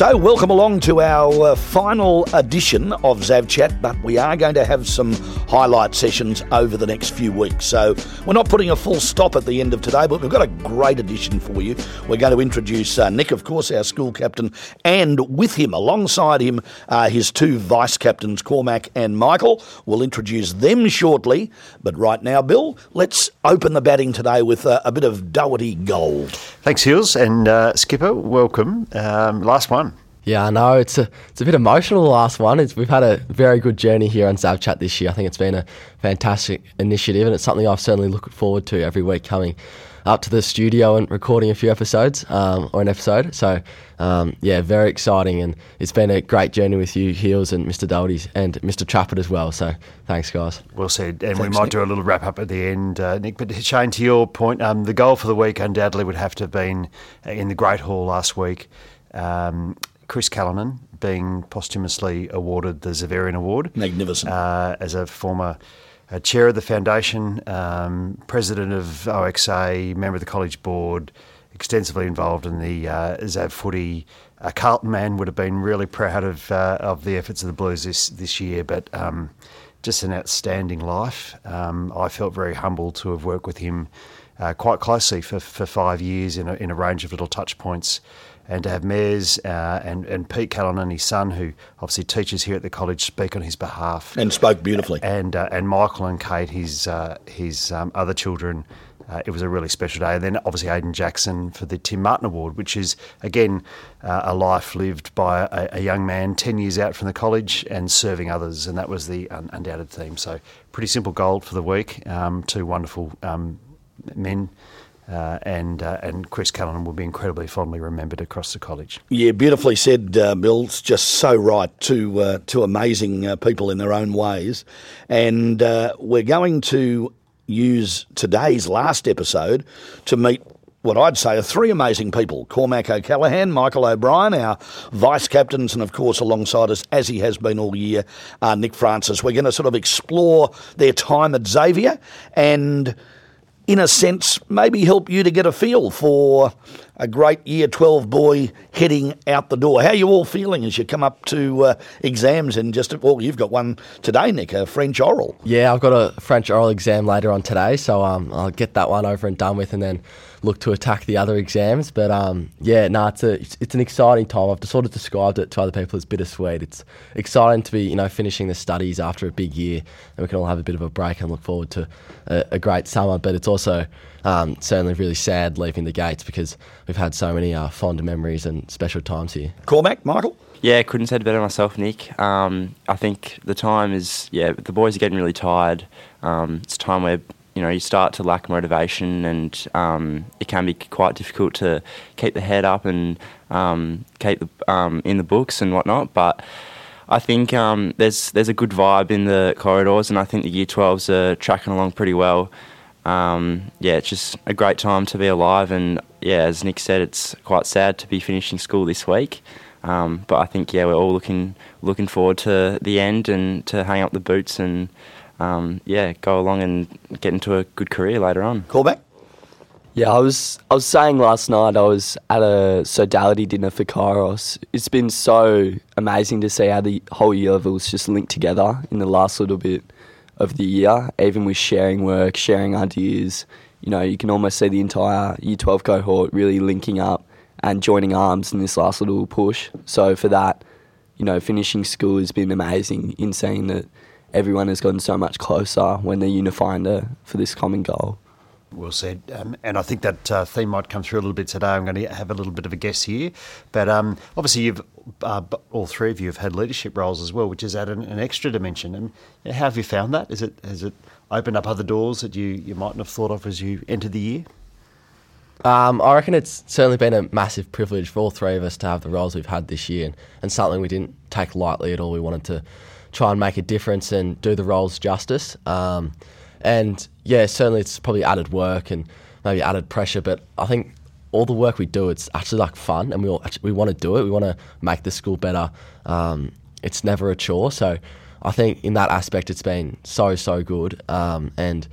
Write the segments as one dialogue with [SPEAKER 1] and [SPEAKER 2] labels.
[SPEAKER 1] So, welcome along to our uh, final edition of Zav Chat, but we are going to have some highlight sessions over the next few weeks. So, we're not putting a full stop at the end of today, but we've got a great edition for you. We're going to introduce uh, Nick, of course, our school captain, and with him, alongside him, uh, his two vice captains, Cormac and Michael. We'll introduce them shortly, but right now, Bill, let's open the batting today with uh, a bit of Doherty gold.
[SPEAKER 2] Thanks, Hills, and uh, Skipper, welcome. Um, last one.
[SPEAKER 3] Yeah, I know it's a it's a bit emotional. The last one, it's, we've had a very good journey here on Zav Chat this year. I think it's been a fantastic initiative, and it's something I've certainly looked forward to every week coming up to the studio and recording a few episodes um, or an episode. So um, yeah, very exciting, and it's been a great journey with you, Heels, and Mr. Doherty and Mr. Trappett as well. So thanks, guys.
[SPEAKER 2] Well said, and Thanks, we might Nick. do a little wrap up at the end, uh, Nick. But Shane, to your point, um, the goal for the week undoubtedly would have to have been in the Great Hall last week. Um, Chris Callanan being posthumously awarded the Xaverian Award.
[SPEAKER 1] Magnificent.
[SPEAKER 2] Uh, as a former uh, chair of the foundation, um, president of OXA, member of the college board, extensively involved in the uh, Zav footy. A Carlton man would have been really proud of uh, of the efforts of the Blues this this year, but um, just an outstanding life. Um, I felt very humbled to have worked with him uh, quite closely for, for five years in a, in a range of little touch points and to have Mares uh, and, and Pete Callan and his son, who obviously teaches here at the college, speak on his behalf.
[SPEAKER 1] And spoke beautifully.
[SPEAKER 2] And uh, and Michael and Kate, his, uh, his um, other children, uh, it was a really special day. And then obviously Aidan Jackson for the Tim Martin Award, which is, again, uh, a life lived by a, a, young man 10 years out from the college and serving others. And that was the un- undoubted theme. So pretty simple gold for the week. Um, two wonderful um, men uh, and uh, and Chris Callanan will be incredibly fondly remembered across the college.
[SPEAKER 1] Yeah, beautifully said, uh, Bill. It's just so right. Two uh, two amazing uh, people in their own ways, and uh, we're going to use today's last episode to meet. What I'd say are three amazing people Cormac O'Callaghan, Michael O'Brien, our vice captains, and of course, alongside us, as he has been all year, Nick Francis. We're going to sort of explore their time at Xavier and in a sense, maybe help you to get a feel for a great year 12 boy heading out the door. How are you all feeling as you come up to uh, exams and just, well, you've got one today, Nick, a French oral.
[SPEAKER 3] Yeah, I've got a French oral exam later on today, so um, I'll get that one over and done with and then look to attack the other exams. But um, yeah, no, it's a it's, it's, an exciting time. I've sort of described it to other people as bittersweet. It's exciting to be you know finishing the studies after a big year, and we can all have a bit of a break and look forward to a, a great summer. But it's also um, certainly really sad leaving the gates because we've had so many uh, fond memories and special times here.
[SPEAKER 1] Cormac, Michael.
[SPEAKER 4] Yeah, couldn't say it better myself, Nick. Um, I think the time is yeah, the boys are getting really tired. Um, it's time where you know you start to lack motivation, and um, it can be quite difficult to keep the head up and um, keep the, um, in the books and whatnot. But I think um, there's there's a good vibe in the corridors, and I think the Year 12s are tracking along pretty well. Um, yeah, it's just a great time to be alive, and yeah, as Nick said, it's quite sad to be finishing school this week. Um, but I think yeah, we're all looking looking forward to the end and to hang up the boots and um, yeah, go along and get into a good career later on.
[SPEAKER 1] Callback.
[SPEAKER 5] Yeah, I was I was saying last night I was at a sodality dinner for Kairos. It's been so amazing to see how the whole year levels just linked together in the last little bit of the year, even with sharing work, sharing ideas. You know, you can almost see the entire Year 12 cohort really linking up and joining arms in this last little push. So for that, you know, finishing school has been amazing in seeing that everyone has gotten so much closer when they're unifying to, for this common goal.
[SPEAKER 2] Well said. Um, and I think that uh, theme might come through a little bit today. I'm going to have a little bit of a guess here. But um, obviously, you've uh, all three of you have had leadership roles as well, which has added an, an extra dimension. And how have you found that? Is it has it opened up other doors that you, you mightn't have thought of as you entered the year?
[SPEAKER 3] Um, I reckon it's certainly been a massive privilege for all three of us to have the roles we've had this year, and, and something we didn't take lightly at all. We wanted to try and make a difference and do the roles justice. Um, and yeah, certainly it's probably added work and maybe added pressure, but I think all the work we do, it's actually like fun, and we all we want to do it. We want to make the school better. Um, it's never a chore, so I think in that aspect, it's been so so good. Um, and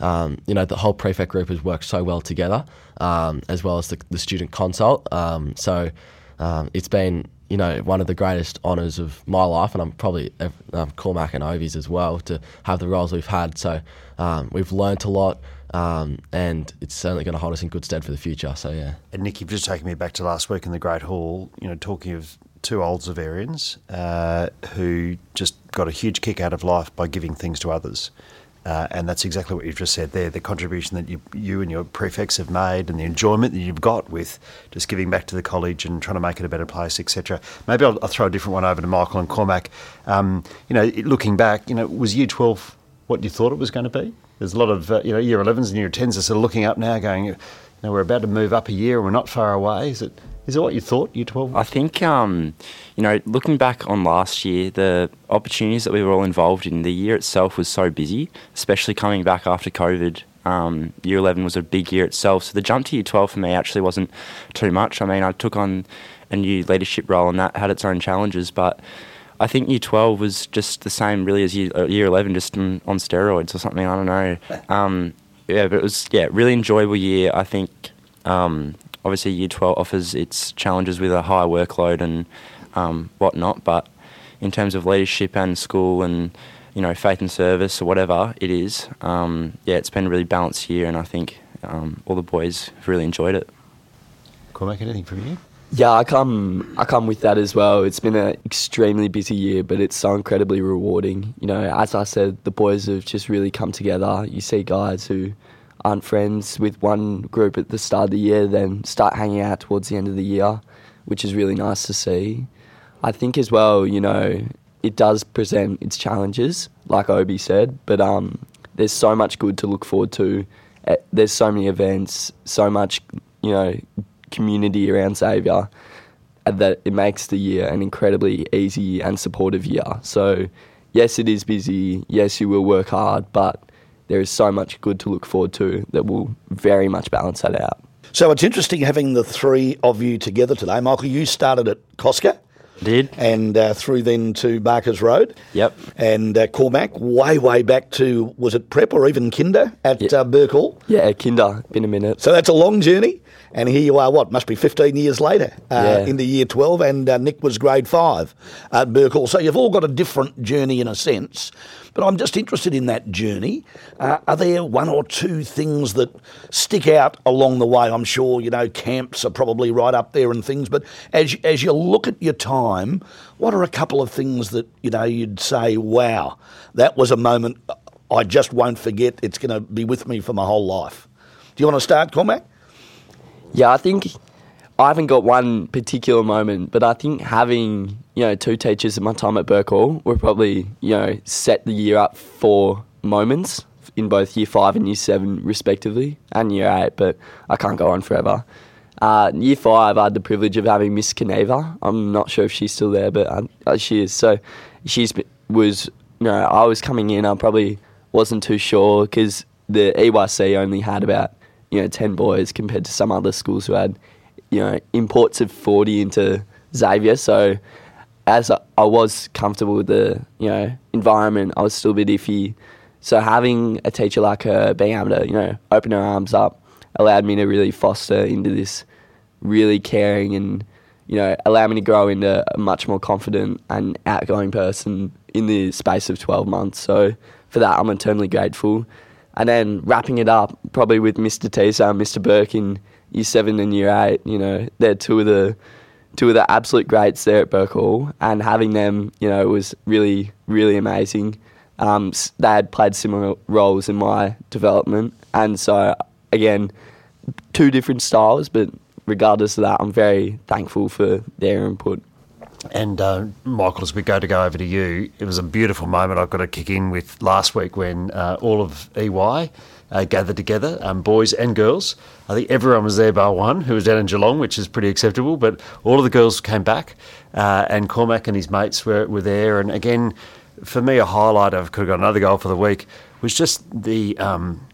[SPEAKER 3] um, you know, the whole prefect group has worked so well together, um, as well as the, the student consult. Um, so um, it's been you know, one of the greatest honours of my life, and I'm probably um, Cormac and Ovi's as well to have the roles we've had. So um, we've learnt a lot. Um, and it's certainly going to hold us in good stead for the future. So yeah.
[SPEAKER 2] And Nick, you've just taken me back to last week in the Great Hall. You know, talking of two old Xaverians uh, who just got a huge kick out of life by giving things to others. Uh, and that's exactly what you've just said there the contribution that you, you and your prefects have made and the enjoyment that you've got with just giving back to the college and trying to make it a better place, etc. Maybe I'll, I'll, throw a different one over to Michael and Cormac. Um, you know, looking back, you know, was year 12 what you thought it was going to be? There's a lot of, uh, you know, year 11s and year 10s are sort of looking up now going, you know, we're about to move up a year, we're not far away. Is it is it what you thought, year 12?
[SPEAKER 4] I think, um, you know, looking back on last year, the opportunities that we were all involved in, the year itself was so busy, especially coming back after COVID. Um, year 11 was a big year itself. So the jump to year 12 for me actually wasn't too much. I mean, I took on a new leadership role and that had its own challenges, but I think year 12 was just the same really as year, uh, year 11, just on, on steroids or something. I don't know. Um, yeah, but it was, yeah, really enjoyable year. I think um, obviously year 12 offers its challenges with a high workload and um, whatnot, but in terms of leadership and school and you know faith and service or whatever it is, um, yeah, it's been a really balanced year, and I think um, all the boys have really enjoyed it.
[SPEAKER 2] Cormac, anything from you?
[SPEAKER 5] Yeah, I come I come with that as well. It's been an extremely busy year, but it's so incredibly rewarding. You know, as I said, the boys have just really come together. You see guys who aren't friends with one group at the start of the year, then start hanging out towards the end of the year, which is really nice to see. I think as well, you know, it does present its challenges, like Obi said, but um, there's so much good to look forward to. Eh, there's so many events, so much, you know, community around Xavier that it makes the year an incredibly easy and supportive year. So, yes, it is busy. Yes, you will work hard, but there is so much good to look forward to that will very much balance that out.
[SPEAKER 1] So it's interesting having the three of you together today. Michael, you started at Kostka.
[SPEAKER 4] Did.
[SPEAKER 1] And uh, through then to Barker's Road.
[SPEAKER 4] Yep.
[SPEAKER 1] And uh, Cormac, way, way back to, was it prep or even kinder at yep. uh, Burke Hall?
[SPEAKER 5] Yeah, kinder, been a minute.
[SPEAKER 1] So that's a long journey. And here you are, what, must be 15 years later uh, yeah. into year 12, and uh, Nick was grade 5 at Burke Hall. So you've all got a different journey in a sense. But I'm just interested in that journey. Uh, are there one or two things that stick out along the way? I'm sure, you know, camps are probably right up there and things, but as, as you look at your time, what are a couple of things that, you know, you'd say, wow, that was a moment I just won't forget. It's going to be with me for my whole life. Do you want to start, Cormac?
[SPEAKER 5] Yeah, I think I haven't got one particular moment, but I think having you know two teachers at my time at Burke Hall were probably you know set the year up for moments in both year five and year seven respectively, and year eight. But I can't go on forever. Uh, year five, I had the privilege of having Miss Caneva. I'm not sure if she's still there, but uh, she is. So she's was you know I was coming in. I probably wasn't too sure because the EYC only had about you know ten boys compared to some other schools who had you know imports of forty into Xavier. So as I was comfortable with the you know environment, I was still a bit iffy. So having a teacher like her being able to you know open her arms up allowed me to really foster into this really caring and you know allow me to grow into a much more confident and outgoing person in the space of 12 months. So for that, I'm eternally grateful. And then wrapping it up, probably with Mr. Tisa and Mr. Burke in year seven and year eight. You know, they're two of the two of the absolute greats there at Burke Hall, and having them, you know, was really really amazing. Um, they had played similar roles in my development, and so again, two different styles, but regardless of that, I'm very thankful for their input.
[SPEAKER 2] And uh, Michael, as we go to go over to you, it was a beautiful moment. I've got to kick in with last week when uh, all of EY uh, gathered together, um, boys and girls. I think everyone was there bar one, who was down in Geelong, which is pretty acceptable. But all of the girls came back, uh, and Cormac and his mates were, were there. And again, for me, a highlight of could have got another goal for the week was just the. Um,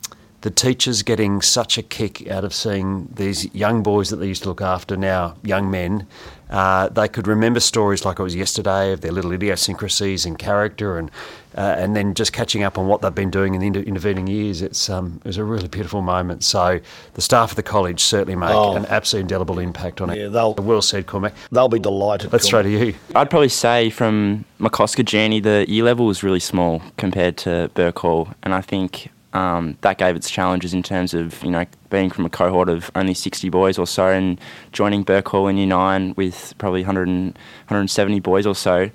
[SPEAKER 2] the teachers getting such a kick out of seeing these young boys that they used to look after now, young men, uh, they could remember stories like it was yesterday of their little idiosyncrasies and character, and uh, and then just catching up on what they've been doing in the inter- intervening years. It's um, it was a really beautiful moment. So the staff of the college certainly make
[SPEAKER 1] Oh.
[SPEAKER 2] an absolute indelible impact on
[SPEAKER 1] Yeah,
[SPEAKER 2] it.
[SPEAKER 1] they'll-
[SPEAKER 2] well said, Cormac.
[SPEAKER 1] They'll be delighted.
[SPEAKER 2] Let's throw to you.
[SPEAKER 4] I'd probably say from my Kostka journey, the year level was really small compared to Burke Hall, and I think um, that gave its challenges in terms of you know being from a cohort of only 60 boys or so and joining Burke Hall in year nine with probably 100 and, 170 boys or so.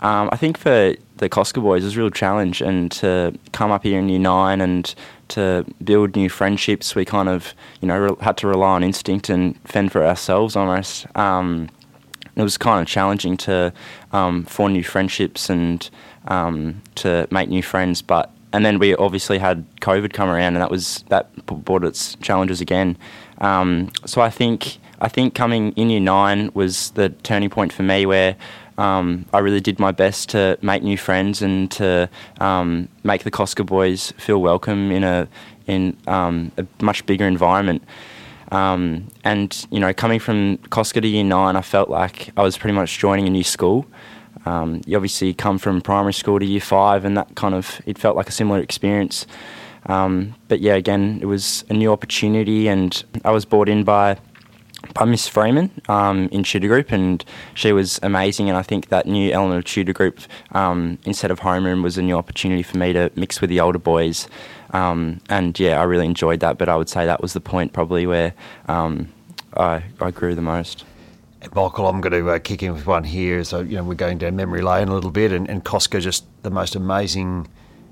[SPEAKER 4] Um, I think for the Kostka boys, it was a real challenge, and to come up here in year nine and to build new friendships, we kind of you know re- had to rely on instinct and fend for ourselves almost. Um, it was kind of challenging to um, form new friendships and um, to make new friends. But and then we obviously had COVID come around, and that was that brought its challenges again. Um, so I think I think coming in year nine was the turning point for me where. Um, I really did my best to make new friends and to um, make the Kostka boys feel welcome in a in um, a much bigger environment. Um, and you know, coming from Kostka to year nine, I felt like I was pretty much joining a new school. Um, you obviously come from primary school to year five, and that kind of it felt like a similar experience. Um, but yeah, again, it was a new opportunity, and I was brought in by by Miss Freeman um, in tutor group, and she was amazing. And I think that new element of tutor group, um, instead of homeroom, was a new opportunity for me to mix with the older boys. Um, and yeah, I really enjoyed that. But I would say that was the point probably where um, I, I grew the most.
[SPEAKER 2] Michael, I'm going to uh, kick in with one here. So, you know, we're going down memory lane a little bit, and, and Kostka, just the most amazing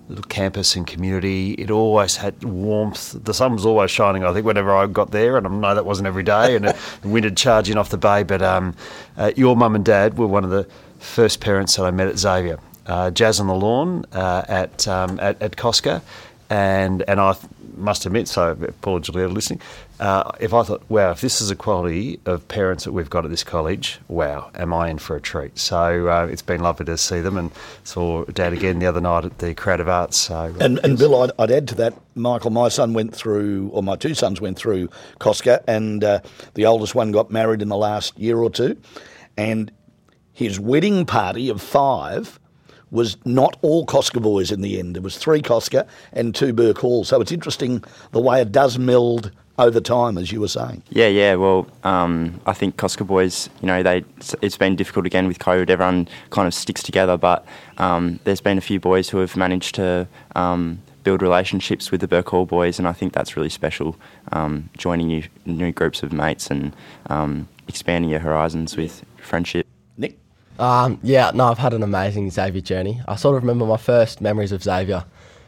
[SPEAKER 2] little campus and community. It always had warmth. The sun was always shining, I think, whenever I got there, and I know that wasn't every day, and the wind had charged in off the bay. But um, uh, your mum and dad were one of the first parents that I met at Xavier. Uh, Jazz on the lawn uh, at, um, at at Kostka, and and I must admit, so Paul Julietta listening, uh, if I thought, wow, if this is a quality of parents that we've got at this college, wow, am I in for a treat? So uh, it's been lovely to see them, and saw Dad again the other night at the Creative Arts. So uh,
[SPEAKER 1] And, and Bill, I'd, I'd add to that, Michael, my son went through, or my two sons went through Kostka, and uh, the oldest one got married in the last year or two. And his wedding party of five was not all Kostka boys in the end. It was three Kostka and two Burke Hall. So it's interesting the way it does meld over time, as you were saying.
[SPEAKER 4] Yeah, yeah. Well, um, I think Cosca boys, you know, they it's been difficult again with COVID. Everyone kind of sticks together, but um, there's been a few boys who have managed to um, build relationships with the Burke Hall boys, and I think that's really special. Um, joining new new groups of mates and um, expanding your horizons with friendship.
[SPEAKER 3] Um, yeah, no, I've had an amazing Xavier journey. I sort of remember my first memories of Xavier.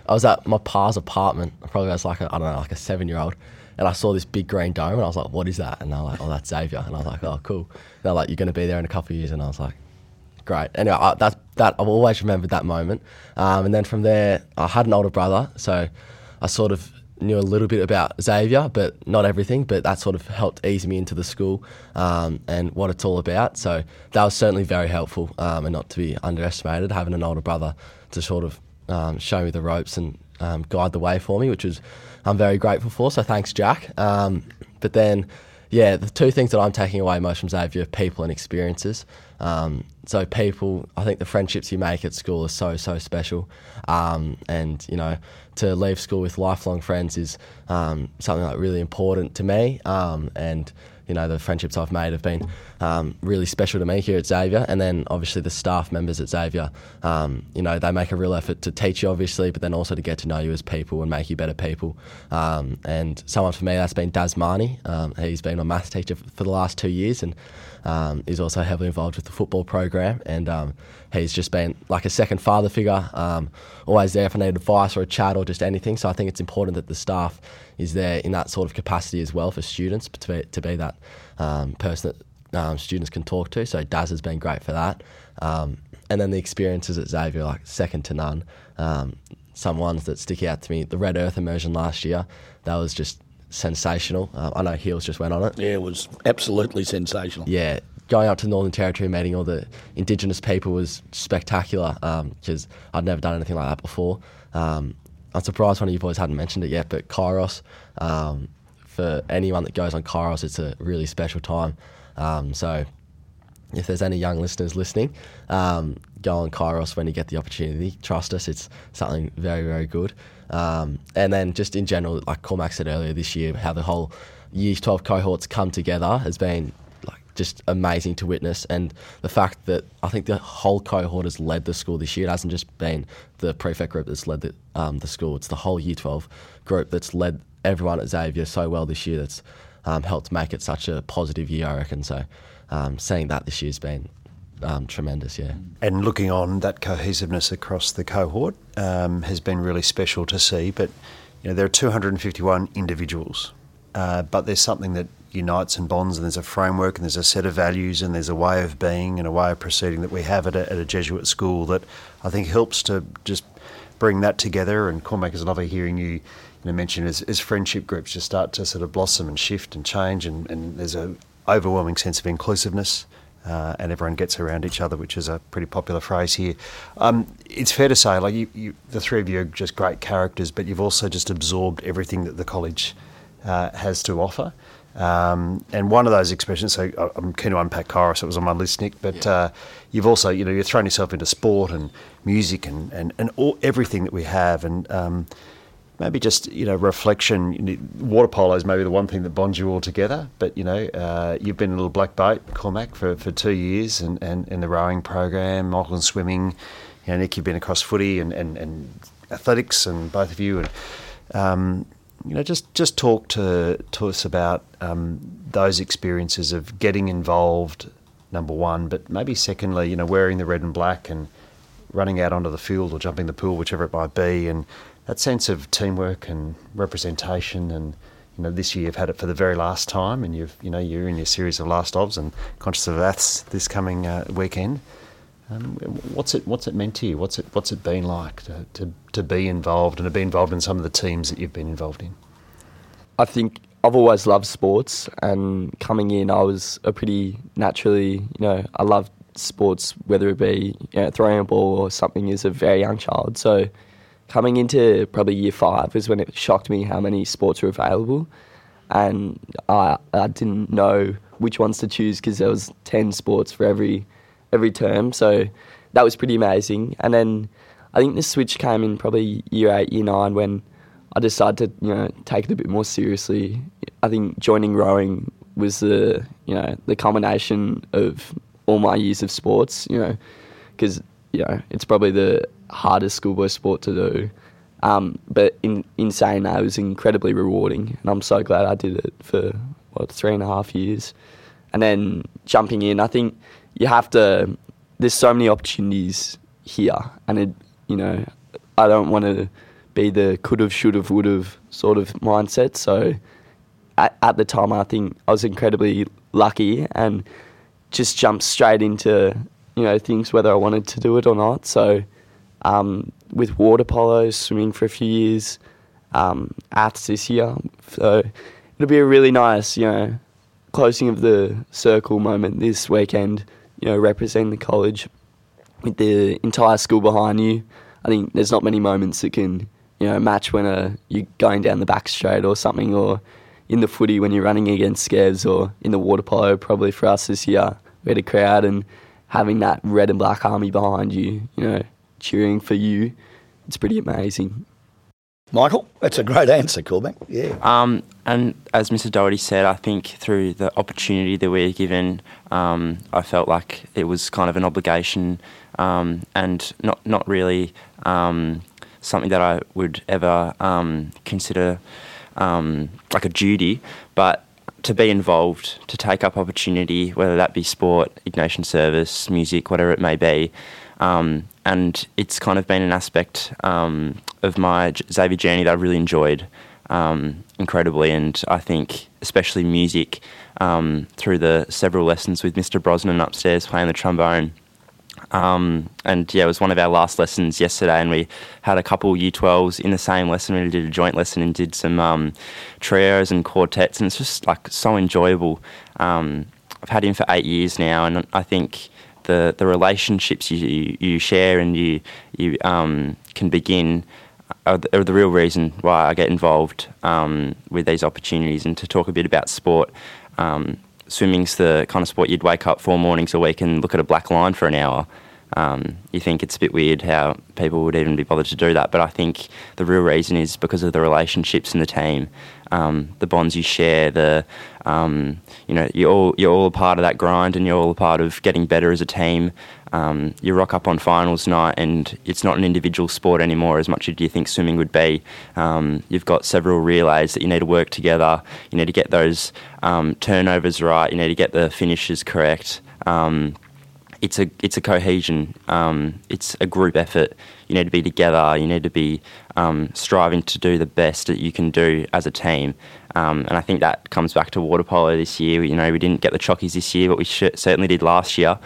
[SPEAKER 3] I was at my pa's apartment. I probably was like I don't know, like a seven year old, and I saw this big green dome, and I was like, "What is that?" And they're like, "Oh, that's Xavier." And I was like, "Oh, cool." They're like, "You're going to be there in a couple of years," and I was like, "Great." Anyway, I, that that I've always remembered that moment. Um, and then from there, I had an older brother, so I sort of knew a little bit about Xavier, but not everything. But that sort of helped ease me into the school um, and what it's all about. So that was certainly very helpful um, and not to be underestimated. Having an older brother to sort of um, show me the ropes and um, guide the way for me, which was I'm very grateful for. So thanks, Jack. Um, but then, yeah, the two things that I'm taking away most from Xavier: are people and experiences. Um, so people, I think the friendships you make at school are so so special, um, and you know to leave school with lifelong friends is um, something like really important to me. Um, and you know the friendships I've made have been um, really special to me here at Xavier, and then obviously the staff members at Xavier. Um, you know they make a real effort to teach you, obviously, but then also to get to know you as people and make you better people. Um, and someone for me that's been Daz Marnie. Um, he's been my maths teacher for the last two years, and um, also heavily involved with the football program, and um, he's just been like a second father figure, um, always there if I need advice or a chat or just anything. So I think it's important that the staff is there in that sort of capacity as well for students to be, to be that person that um, students can talk to. So Daz has been great for that. Um, and then the experiences at Xavier, like second to none. Um, some ones that stick out to me, the Red Earth immersion last year, that was just sensational. Uh, I know Heels just went on it.
[SPEAKER 1] Yeah, it was absolutely sensational.
[SPEAKER 3] Yeah, going up to the Northern Territory, and meeting all the Indigenous people was spectacular because I'd never done anything like that before. Um, I'm surprised one of you boys hadn't mentioned it yet, but Kairos, um, for anyone that goes on Kairos, it's a really special time. Um, so, if there's any young listeners listening, um, go on Kairos when you get the opportunity. Trust us, it's something very, very good. Um, and then just in general, like Cormac said earlier this year, how the whole Year 12 cohorts come together has been like just amazing to witness. And the fact that I think the whole cohort has led the school this year. It hasn't just been the prefect group that's led the, um, the school, it's the whole Year 12 group that's led everyone at Xavier so well this year that's um, helped make it such a positive year, I reckon. So um, seeing that this year's been um, tremendous, yeah.
[SPEAKER 2] And looking on that cohesiveness across the cohort um, has been really special to see. But you know, there are 251 individuals, uh, but there's something that unites and bonds, and there's a framework, and there's a set of values, and there's a way of being and a way of proceeding that we have at a, at a Jesuit school that I think helps to just bring that together. And Cormac, is lovely hearing you, you know, mention as, as friendship groups just start to sort of blossom and shift and change, and, and there's a overwhelming sense of inclusiveness. Uh, and everyone gets around each other, which is a pretty popular phrase here. Um, it's fair to say, like you, you, the three of you are just great characters, but you've also just absorbed everything that the college uh, has to offer. Um, and one of those expressions, so I'm keen to unpack Kairos, it was on my list, Nick, but yeah. uh, you've also, you know, you're throwing yourself into sport and music and, and, and all, everything that we have. And um, maybe just you know reflection. Water polo is maybe the one thing that bonds you all together. But you know, uh, you've been in a little black boat, Cormac, for, for two years, and, and in the rowing program, Michael in swimming. You know, Nick, you've been across footy and, and, and athletics, and both of you, and um, you know, just just talk to to us about um, those experiences of getting involved. Number one, but maybe secondly, you know, wearing the red and black and running out onto the field or jumping the pool, whichever it might be, and that sense of teamwork and representation and you know this year you've had it for the very last time and you've you know you're in your series of last ofs and conscious of that's this coming uh, weekend. Um, what's it what's it meant to you? What's it what's it been like to, to, to be involved and to be involved in some of the teams that you've been involved in?
[SPEAKER 5] I think I've always loved sports and coming in I was a pretty naturally you know I loved sports whether it be you know, throwing a ball or something as a very young child. So coming into probably year five is when it shocked me how many sports were available, and I I didn't know which ones to choose because there was ten sports for every every term. So that was pretty amazing. And then I think the switch came in probably year eight, year nine when I decided to you know take it a bit more seriously. I think joining rowing was the you know the culmination of all my years of sports. You know because you know it's probably the hardest schoolboy sport to do. Um, but in, in saying that, it was incredibly rewarding, and I'm so glad I did it for what three and a half years. And then jumping in, I think you have to. There's so many opportunities here, and it, you know, I don't want to be the could have, should have, would have sort of mindset. So at, at the time, I think I was incredibly lucky and just jumped straight into you know things whether I wanted to do it or not. So um, with water polo, swimming for a few years, um, ATS this year. So it'll be a really nice, you know, closing of the circle moment this weekend, you know, representing the college with the entire school behind you. I think there's not many moments that can, you know, match when uh, you're going down the back straight or something, or in the footy when you're running against Scavs, or in the water polo, probably for us this year. We had a crowd and having that red and black army behind you, you know, cheering for you. It's pretty amazing.
[SPEAKER 1] Michael, that's a great answer, Cormac. Yeah.
[SPEAKER 4] Um, and as Mr. Doherty said, I think through the opportunity that we are given, um, I felt like it was kind of an obligation um, and not not really um, something that I would ever um, consider um, like a duty, but to be involved, to take up opportunity, whether that be sport, Ignatian service, music, whatever it may be, um, and it's kind of been an aspect um, of my Xavier journey that I really enjoyed um, incredibly. And I think, especially music, um, through the several lessons with Mr. Brosnan upstairs playing the trombone. Um, and yeah, it was one of our last lessons yesterday, and we had a couple year 12s in the same lesson. We did a joint lesson and did some um, trios and quartets, and it's just like so enjoyable. Um, I've had him for eight years now, and I think the the relationships you you share and you you um, can begin are the, are the, real reason why I get involved um, with these opportunities and to talk a bit about sport. Swimming's the kind of sport you'd wake up four mornings a week and look at a black line for an hour. Um, you think it's a bit weird how people would even be bothered to do that, but I think the real reason is because of the relationships in the team, um, the bonds you share, the um, you know you're all you're all a part of that grind, and you're all a part of getting better as a team. Um, you rock up on finals night, and it's not an individual sport anymore as much as you think swimming would be. Um, you've got several relays that you need to work together. You need to get those turnovers right. You need to get the finishes correct. Um, it's a it's a cohesion. Um, it's a group effort. You need to be together. You need to be um, striving to do the best that you can do as a team. Um, and I think that comes back to water polo this year. You know, we didn't get the chockies this year, but we sh- certainly did last year.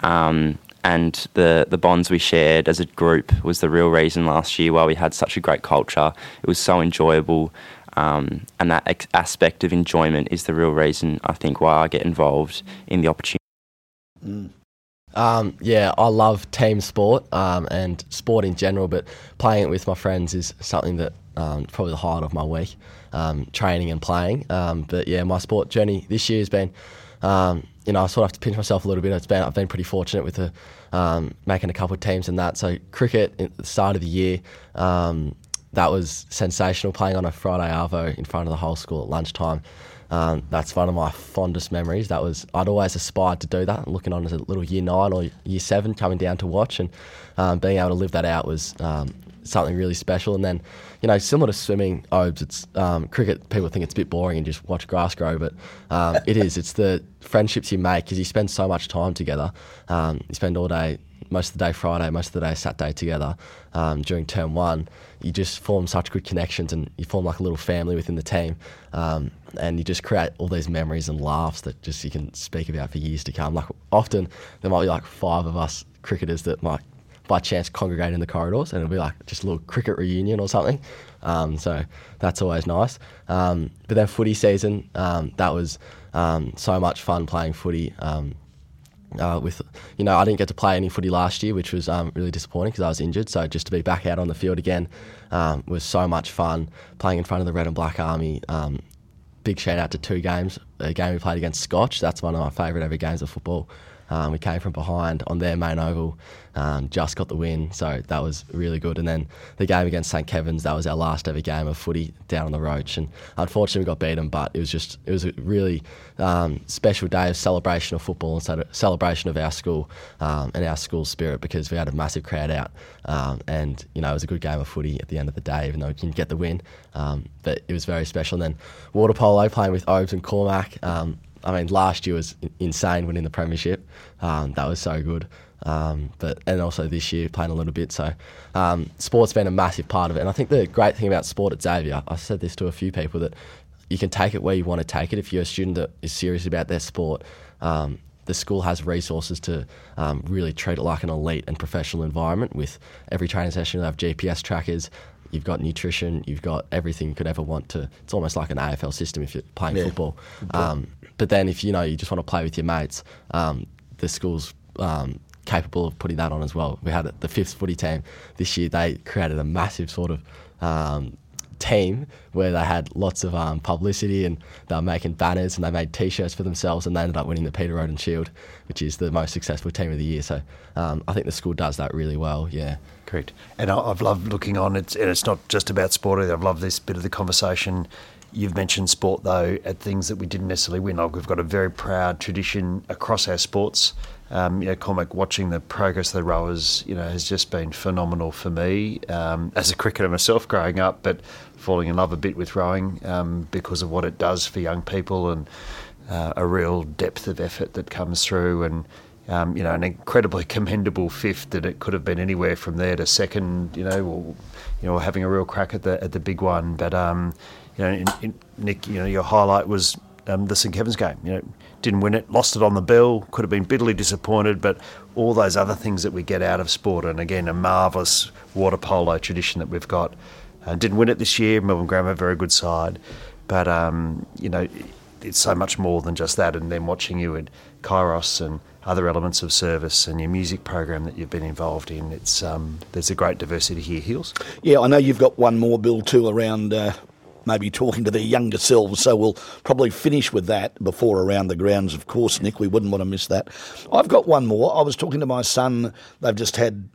[SPEAKER 4] Um, and the the bonds we shared as a group was the real reason last year why we had such a great culture. It was so enjoyable. Um, and that ex- aspect of enjoyment is the real reason I think why I get involved in the opportunity.
[SPEAKER 3] Mm. Um, yeah, I love team sport um, and sport in general, but playing it with my friends is something that um, probably the highlight of my week, um, training and playing. Um, but yeah, my sport journey this year has been, um, you know, I sort of have to pinch myself a little bit. It's been I've been pretty fortunate with the, making a couple of teams and that. So cricket at the start of the year, that was sensational. Playing on a Friday arvo in front of the whole school at lunchtime. Um, that's one of my fondest memories. That was I'd always aspired to do that. Looking on as a little year nine or year seven, coming down to watch and um, being able to live that out was um, something really special. And then, you know, similar to swimming, Obes, it's um, cricket. People think it's a bit boring and just watch grass grow, but um, it is. It's the friendships you make because you spend so much time together. Um, you spend all day most of the day Friday, most of the day Saturday together um, during term one, you just form such good connections and you form like a little family within the team. Um, and you just create all these memories and laughs that just you can speak about for years to come. Like often there might be like five of us cricketers that might by chance congregate in the corridors and it'll be like just a little cricket reunion or something. Um, so that's always nice. Um, but then footy season, um, that was um, so much fun playing footy. Um, uh, with you know I didn't get to play any footy last year, which was um, really disappointing because I was injured. So just to be back out on the field again um, was so much fun. Playing in front of the Red and Black Army. Um, big shout out to two games. A game we played against Scotch. That's one of my favourite ever games of football. Um, we came from behind on their main oval, um, just got the win, so that was really good. And then the game against St Kevin's, that was our last ever game of footy down on the Roach, and unfortunately we got beaten. But it was just it was a really um, special day of celebration of football and celebration of our school um, and our school spirit because we had a massive crowd out, um, and you know it was a good game of footy at the end of the day, even though we didn't get the win. Um, but it was very special. And then water polo playing with Obes and Cormac. Um, I mean, last year was insane winning the premiership. Um, that was so good. Um, but and also this year playing a little bit. So um, sport's been a massive part of it. And I think the great thing about sport at Xavier, I said this to a few people that you can take it where you want to take it. If you're a student that is serious about their sport, um, the school has resources to um, really treat it like an elite and professional environment. With every training session, they have GPS trackers. You've got nutrition. You've got everything you could ever want to. It's almost like an AFL system if you're playing yeah. football. Um, but then if you know you just want to play with your mates, um, the school's um, capable of putting that on as well. We had the fifth footy team this year. They created a massive sort of um, team where they had lots of um, publicity and they were making banners and they made T-shirts for themselves and they ended up winning the Peter Roden Shield, which is the most successful team of the year. So um, I think the school does that really well. Yeah.
[SPEAKER 2] Correct. And I've loved looking on. It's and it's not just about sport either. I've loved this bit of the conversation You've mentioned sport though at things that we didn't necessarily win. Like we've got a very proud tradition across our sports. Um, you know, Cormac, watching the progress of the rowers, you know, has just been phenomenal for me um, as a cricketer myself growing up, but falling in love a bit with rowing um, because of what it does for young people and uh, a real depth of effort that comes through and. Um, you know, an incredibly commendable fifth that it could have been anywhere from there to second, you know, or, you know, having a real crack at the at the big one. But um, you know, in, in, Nick, you know, your highlight was um, the St Kevin's game. You know, didn't win it, lost it on the bill, could have been bitterly disappointed, but all those other things that we get out of sport, and again, a marvellous water polo tradition that we've got. Uh, didn't win it this year. Melbourne Grammar, very good side, but um, you know, it's so much more than just that. And then watching you at Kairos and other elements of service and your music program that you've been involved in, it's um, there's a great diversity here. Heels.
[SPEAKER 1] Yeah, I know you've got one more bill too around. Uh maybe talking to their younger selves. So we'll probably finish with that before around the grounds, of course, Nick. We wouldn't want to miss that. I've got one more. I was talking to my son. They've just had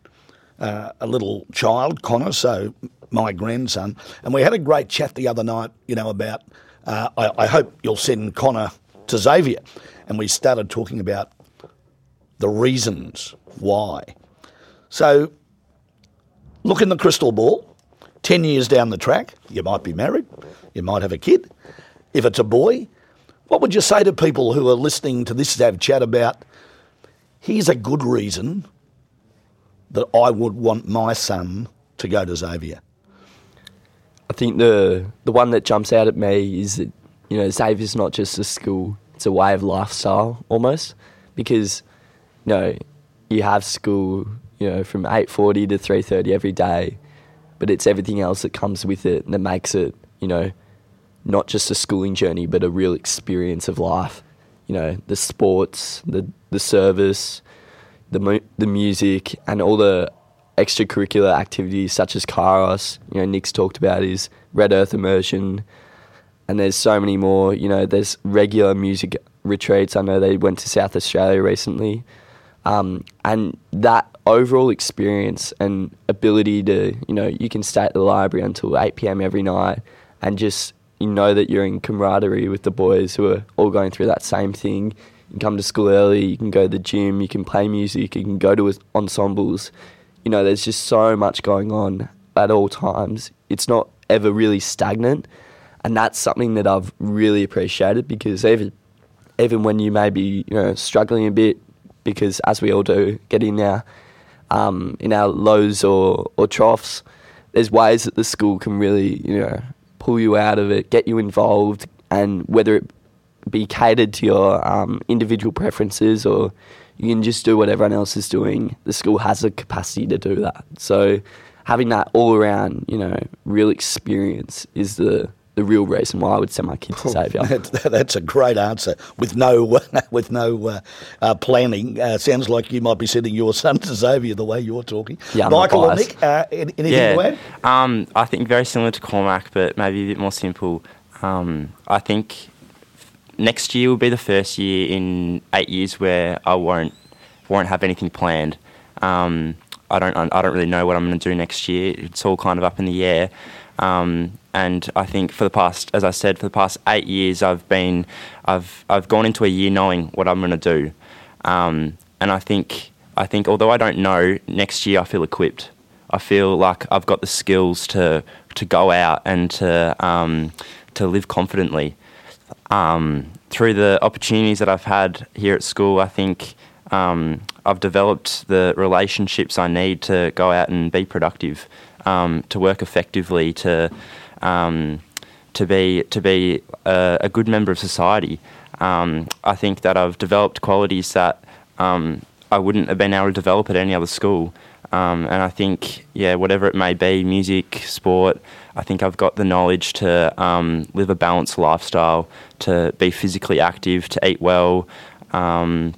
[SPEAKER 1] uh, a little child, Connor, so my grandson, and we had a great chat the other night, you know, about. Uh, I, I hope you'll send Connor to Xavier. And we started talking about the reasons why. So, look in the crystal ball. 10 years down the track, you might be married, you might have a kid. If it's a boy, what would you say to people who are listening to this have chat about? Here's a good reason that I would want my son to go to Xavier.
[SPEAKER 5] I think the the one that jumps out at me is that you know Xavier's not just a school; it's a way of lifestyle almost. Because you know you have school, you know, from eight forty to three thirty every day, but it's everything else that comes with it that makes it, you know, not just a schooling journey, but a real experience of life. You know, the sports, the the service, the mu- the music, and all the extracurricular activities such as Kairos. You know, Nick's talked about his Red Earth immersion, and there's so many more. You know, there's regular music retreats. I know they went to South Australia recently, um, and that overall experience and ability to, you know, you can stay at the library until 8 p.m. every night, and just you know that you're in camaraderie with the boys who are all going through that same thing. You can come to school early, you can go to the gym, you can play music, you can go to ensembles you know, there's just so much going on at all times. It's not ever really stagnant, and that's something that I've really appreciated because even even when you may be you know struggling a bit, because as we all do, get in our um, in our lows or or troughs, there's ways that the school can really you know pull you out of it, get you involved, and whether it be catered to your um, individual preferences or you can just do what everyone else is doing. The school has the capacity to do that. So having that all around, you know, real experience is the the real reason why I would send my kids to Xavier.
[SPEAKER 1] That's a great answer with no with no uh, uh, planning. Uh, sounds like you might be sending your son to Xavier the way you're talking.
[SPEAKER 5] Yeah,
[SPEAKER 1] Michael or Nick, uh, anything
[SPEAKER 4] yeah.
[SPEAKER 1] to add?
[SPEAKER 4] Um, I think very similar to Cormac, but maybe a bit more simple. Um, I think next year will be the first year in eight years where I won't won't have anything planned. Um, I don't I don't really know what I'm going to do next year. It's all kind of up in the air. Um, and I think for the past, as I said, for the past eight years, I've been, I've, I've gone into a year knowing what I'm going to do, um, and I think, I think although I don't know, next year I feel equipped. I feel like I've got the skills to to go out and to um, to live confidently. Um, through the opportunities that I've had here at school, I think um, I've developed the relationships I need to go out and be productive, um, to work effectively, to um, to be to be a, a, good member of society. Um, I think that I've developed qualities that um, I wouldn't have been able to develop at any other school. Um, and I think, yeah, whatever it may be, music, sport, I think I've got the knowledge to um, live a balanced lifestyle, to be physically active, to eat well, um,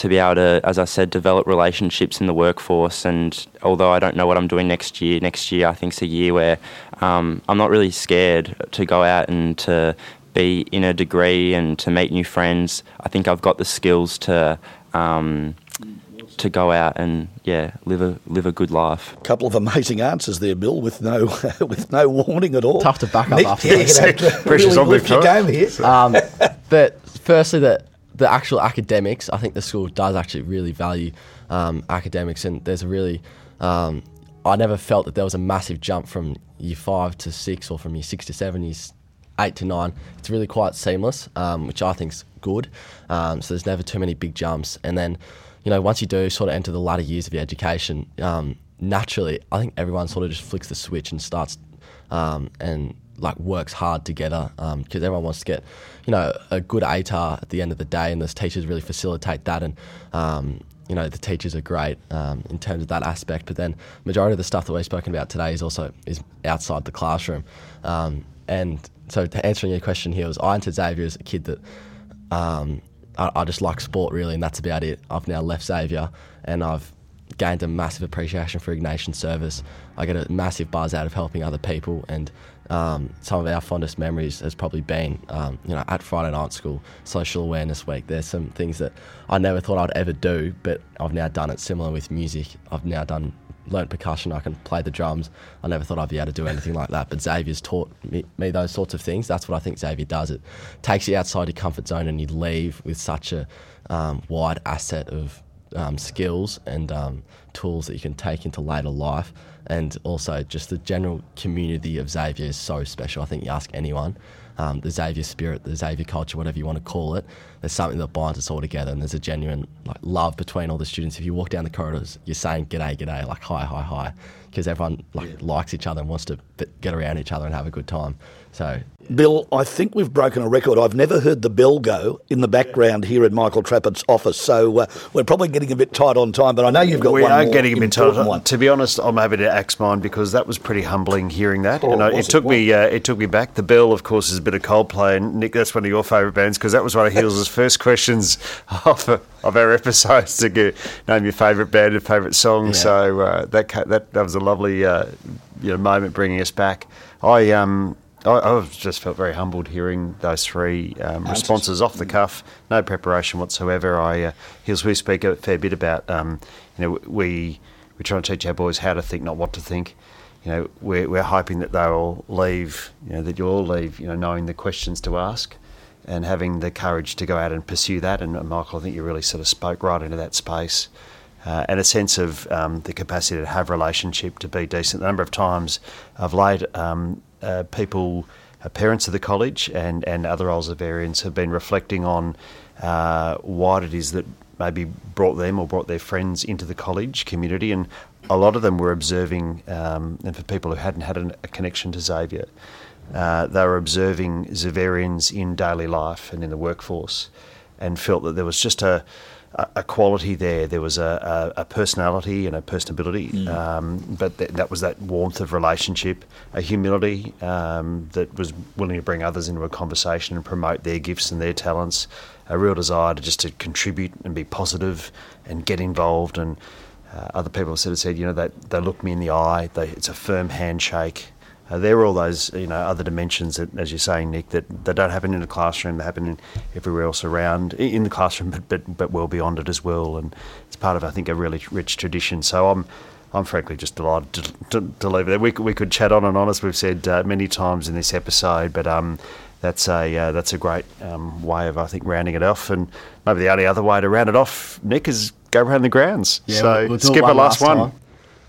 [SPEAKER 4] to be able to, as I said, develop relationships in the workforce. And although I don't know what I'm doing next year, next year I think it's a year where um, I'm not really scared to go out and to be in a degree and to meet new friends. I think I've got the skills to um, to go out and yeah live a live a good life.
[SPEAKER 1] A couple of amazing answers there, Bill, with no with no warning at all.
[SPEAKER 3] Tough to back up
[SPEAKER 1] Nick,
[SPEAKER 3] after
[SPEAKER 1] yeah,
[SPEAKER 3] that.
[SPEAKER 1] you know,
[SPEAKER 2] Pressure's
[SPEAKER 1] really
[SPEAKER 2] on
[SPEAKER 1] lift
[SPEAKER 2] Big
[SPEAKER 1] your
[SPEAKER 2] fella.
[SPEAKER 1] game here.
[SPEAKER 3] Um, but firstly, the the actual academics, I think the school does actually really value um, academics, and there's a really, um, I never felt that there was a massive jump from year five to six, or from year six to seven, year eight to nine. It's really quite seamless, um, which I think's good. Um, so there's never too many big jumps, and then, you know, once you do sort of enter the latter years of your education, um, naturally, I think everyone sort of just flicks the switch and starts um, and like works hard together because everyone wants to get you know a good ATAR at the end of the day, and the teachers really facilitate that. And um, you know the teachers are great um, in terms of that aspect. But then majority of the stuff that we've spoken about today is also is outside the classroom. Um, and so to answering your question here was I entered Xavier as a kid that. Um, I, I just like sport really, and that's about it. I've now left Xavier, and I've gained a massive appreciation for Ignatian service. I get a massive buzz out of helping other people, and um, some of our fondest memories has probably been, um, you know, at Friday night school, social awareness week. There's some things that I never thought I'd ever do, but I've now done it. Similar with music, I've now done learned percussion. I can play the drums. I never thought I'd be able to do anything like that, but Xavier's taught me, me those sorts of things. That's what I think Xavier does. It takes you outside your comfort zone, and you leave with such a um, wide asset of um, skills and um, tools that you can take into later life. And also, just the general community of Xavier is so special. I think you ask anyone, um, the Xavier spirit, the Xavier culture, whatever you want to call it, there's something that binds us all together, and there's a genuine like love between all the students. If you walk down the corridors, you're saying "g'day, g'day," like "hi, hi, hi," because everyone like yeah. likes each other and wants to get around each other and have a good time. So,
[SPEAKER 1] Bill, I think we've broken a record. I've never heard the bell go in the background here at Michael Trappett's office, so uh, we're probably getting a bit tight on time. But I know you've got
[SPEAKER 2] we
[SPEAKER 1] one
[SPEAKER 2] are getting a
[SPEAKER 1] bit tight. One.
[SPEAKER 2] To be honest, I'm happy to axe mine because that was pretty humbling hearing that, oh, and I, it, took me uh, it took me back. The bell, of course, is a bit of Coldplay, and Nick, that's one of your favourite bands because that was one of Heels' first questions of, of our episodes to get, name your favourite band and favourite song. Yeah. So uh, that that that was a lovely uh, you know moment bringing us back. I um I, I just felt very humbled hearing those three um, responses off the cuff, no preparation whatsoever. I uh, Heels we speak a fair bit about um, you know we we try and teach our boys how to think, not what to think. You know, we're, we're hoping that they'll leave, you know, that you'll all leave, you know, knowing the questions to ask and having the courage to go out and pursue that. And, Michael, I think you really sort of spoke right into that space. Uh, and a sense of um, the capacity to have relationship, to be decent. The number of times of late, um, uh, people, uh, parents of the college and, and other Old Xaverians have been reflecting on uh, what it is that maybe brought them or brought their friends into the college community. And a lot of them were observing, um, and for people who hadn't had a connection to Xavier, uh, they were observing Xaverians in daily life and in the workforce and felt that there was just a a, quality there. There was a, a, a personality and a personability, mm. um, but th- that was that warmth of relationship, a humility um, that was willing to bring others into a conversation and promote their gifts and their talents, a real desire to just to contribute and be positive and get involved. And uh, other people have sort of said, you know, they, they look me in the eye. They, it's a firm handshake. Uh, there are all those you know other dimensions that, as you're saying, Nick, that, that don't happen in the classroom. They happen in everywhere else around in the classroom, but, but but well beyond it as well. And it's part of I think a really rich tradition. So I'm. I'm frankly just delighted to, to, to leave it there. We, we could chat on and on, as we've said uh, many times in this episode, but um, that's a uh, that's a great um, way of I think rounding it off. And maybe the only other way to round it off, Nick, is go around the grounds.
[SPEAKER 3] Yeah,
[SPEAKER 2] so
[SPEAKER 3] we'll,
[SPEAKER 2] skip a last, last one.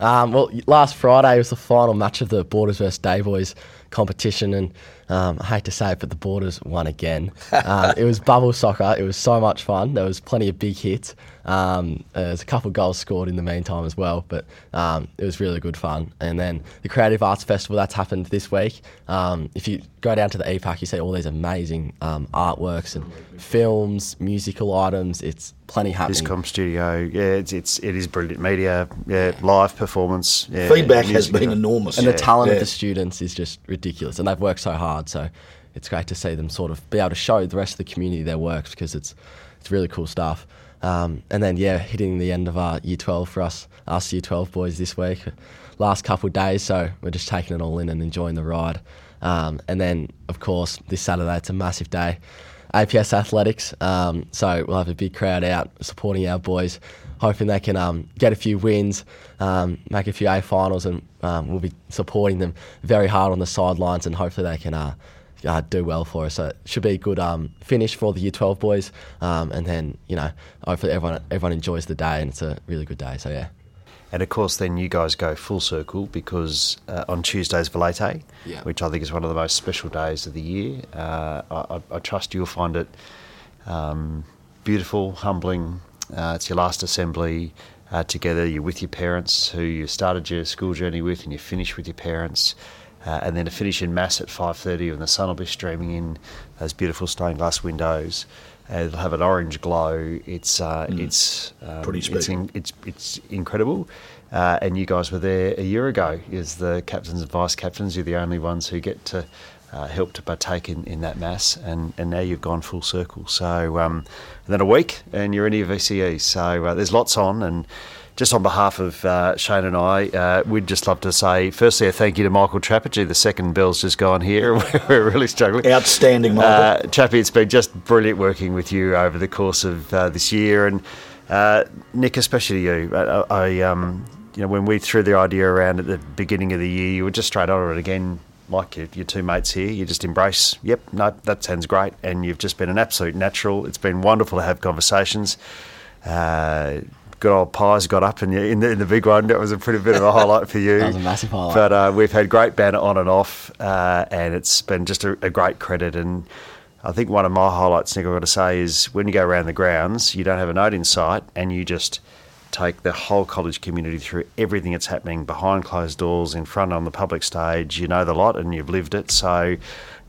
[SPEAKER 3] Um, well, last Friday was the final match of the Boarders versus Day Boys competition, and um, I hate to say it, but the Boarders won again. Um, it was bubble soccer. It was so much fun. There was plenty of big hits. Um, there's a couple of goals scored in the meantime as well, but um, it was really good fun. And then the Creative Arts Festival that's happened this week. Um, if you go down to the EPAC, you see all these amazing um, artworks and films, musical items. It's plenty happening.
[SPEAKER 2] Discom Studio, yeah, it's, it's it is brilliant media, yeah, live performance. Yeah,
[SPEAKER 1] Feedback has been enormous,
[SPEAKER 3] and yeah. the talent yeah. of the students is just ridiculous, and they've worked so hard. So it's great to see them sort of be able to show the rest of the community their works because it's it's really cool stuff. Um, and then yeah, hitting the end of our year 12 for us, us year 12 boys this week. Last couple of days, so we're just taking it all in and enjoying the ride. Um, and then of course this Saturday it's a massive day. APS Athletics. Um, so we'll have a big crowd out supporting our boys, hoping they can um, get a few wins, um, make a few A finals, and um, we'll be supporting them very hard on the sidelines, and hopefully they can. Uh, uh, do well for us. So it should be a good um, finish for the Year 12 boys, um, and then you know hopefully everyone everyone enjoys the day and it's a really good day. So yeah.
[SPEAKER 2] And of course, then you guys go full circle because uh, on Tuesday's Valete, yeah. which I think is one of the most special days of the year. Uh, I, I, trust you'll find it um, beautiful, humbling. Uh, it's your last assembly uh, together. You're with your parents who you started your school journey with, and you finish with your parents. Uh, and then to finish in mass at 5.30 when the sun will be streaming in those beautiful stained glass windows it'll have an orange glow. It's uh, mm. it's um,
[SPEAKER 1] pretty.
[SPEAKER 2] It's, in, it's, it's incredible. Uh, and you guys were there a year ago as the captains and vice captains. You're the only ones who get to uh, help to partake in, in that mass, and, and now you've gone full circle. So um, then a week, and you're in your VCE. So uh, there's lots on, and just on behalf of uh, Shane and I, uh, we'd just love to say, firstly, a thank you to Michael Trappett. The second bill's just gone here. We're really struggling.
[SPEAKER 1] Outstanding, Michael.
[SPEAKER 2] Uh, Chappie, it's been just brilliant working with you over the course of uh, this year. And uh, Nick, especially you. I, I um, you know, when we threw the idea around at the beginning of the year, you were just straight on it again like your, your, two mates here, you just embrace, yep, no, that sounds great. And you've just been an absolute natural. It's been wonderful to have conversations. Uh, good old Pies got up in the, in the, in the big one. That was a pretty bit of a highlight for you.
[SPEAKER 3] that was a massive highlight.
[SPEAKER 2] But uh, we've had great banner on and off, uh, and it's been just a, a, great credit. And I think one of my highlights, Nick, I've got to say, is when you go around the grounds, you don't have a note in sight, and you just take the whole college community through everything that's happening behind closed doors, in front on the public stage. You know the lot, and you've lived it. So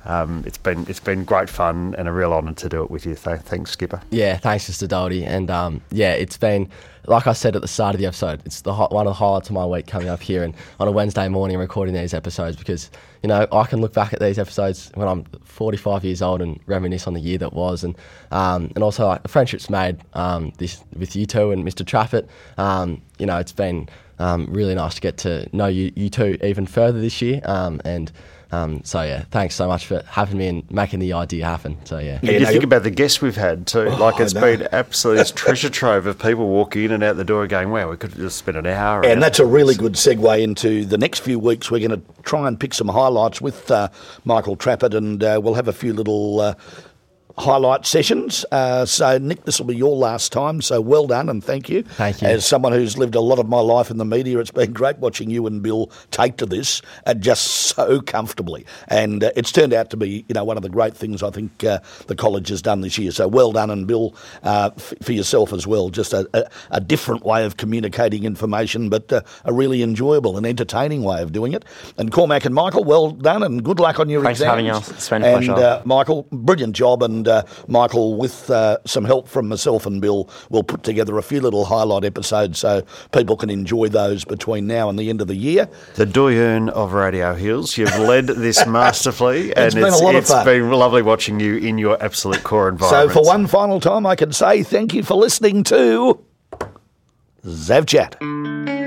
[SPEAKER 2] um, it's been it's been great fun and a real honour to do it with you. Thanks, Skipper.
[SPEAKER 3] Yeah, thanks, Mr. Doherty. And um, yeah, it's been like I said at the start of the episode. It's the one of the highlights of my week coming up here and on a Wednesday morning recording these episodes because you know I can look back at these episodes when I'm 45 years old and reminisce on the year that was, and um, and also like the friendships made um, this with you two and Mr. Trappett. Um, you know, it's been um, really nice to get to know you, you two even further this year, and um, so yeah, thanks so much for having me and making the idea happen. So yeah,
[SPEAKER 2] yeah you think about the guests we've had too. Oh, like it's been absolutely treasure trove of people walking in and out the door going, "Wow, we could have just spend an hour."
[SPEAKER 1] And that's a really good segue into the next few weeks. We're going to try and pick some highlights with uh, Michael Trappett, and uh, we'll have a few little. Uh, highlight sessions. Uh, so, Nick, this will be your last time. So, well done and thank you.
[SPEAKER 3] Thank you.
[SPEAKER 1] As someone who's lived a lot of my life in the media, it's been great watching you and Bill take to this uh, just so comfortably. And uh, it's turned out to be, you know, one of the great things I think uh, the college has done this year. So, well done, and Bill, uh, f- for yourself as well. Just a, a, a, different way of communicating information, but uh, a really enjoyable and entertaining way of doing it. And Cormac and Michael, well done and good luck on your
[SPEAKER 4] Thanks
[SPEAKER 1] exams.
[SPEAKER 4] for having us. It's been
[SPEAKER 1] a
[SPEAKER 4] and, pleasure.
[SPEAKER 1] Michael, brilliant job. And and uh, Michael, with uh, some help from myself and Bill, will put together a few little highlight episodes so people can enjoy those between now and the end of the year.
[SPEAKER 2] The doyen of Radio Hills, you've led this masterfully,
[SPEAKER 1] and it's, been, it's,
[SPEAKER 2] it's been lovely watching you in your absolute core environment.
[SPEAKER 1] So, for one final time, I can say thank you for listening to Xav Chat.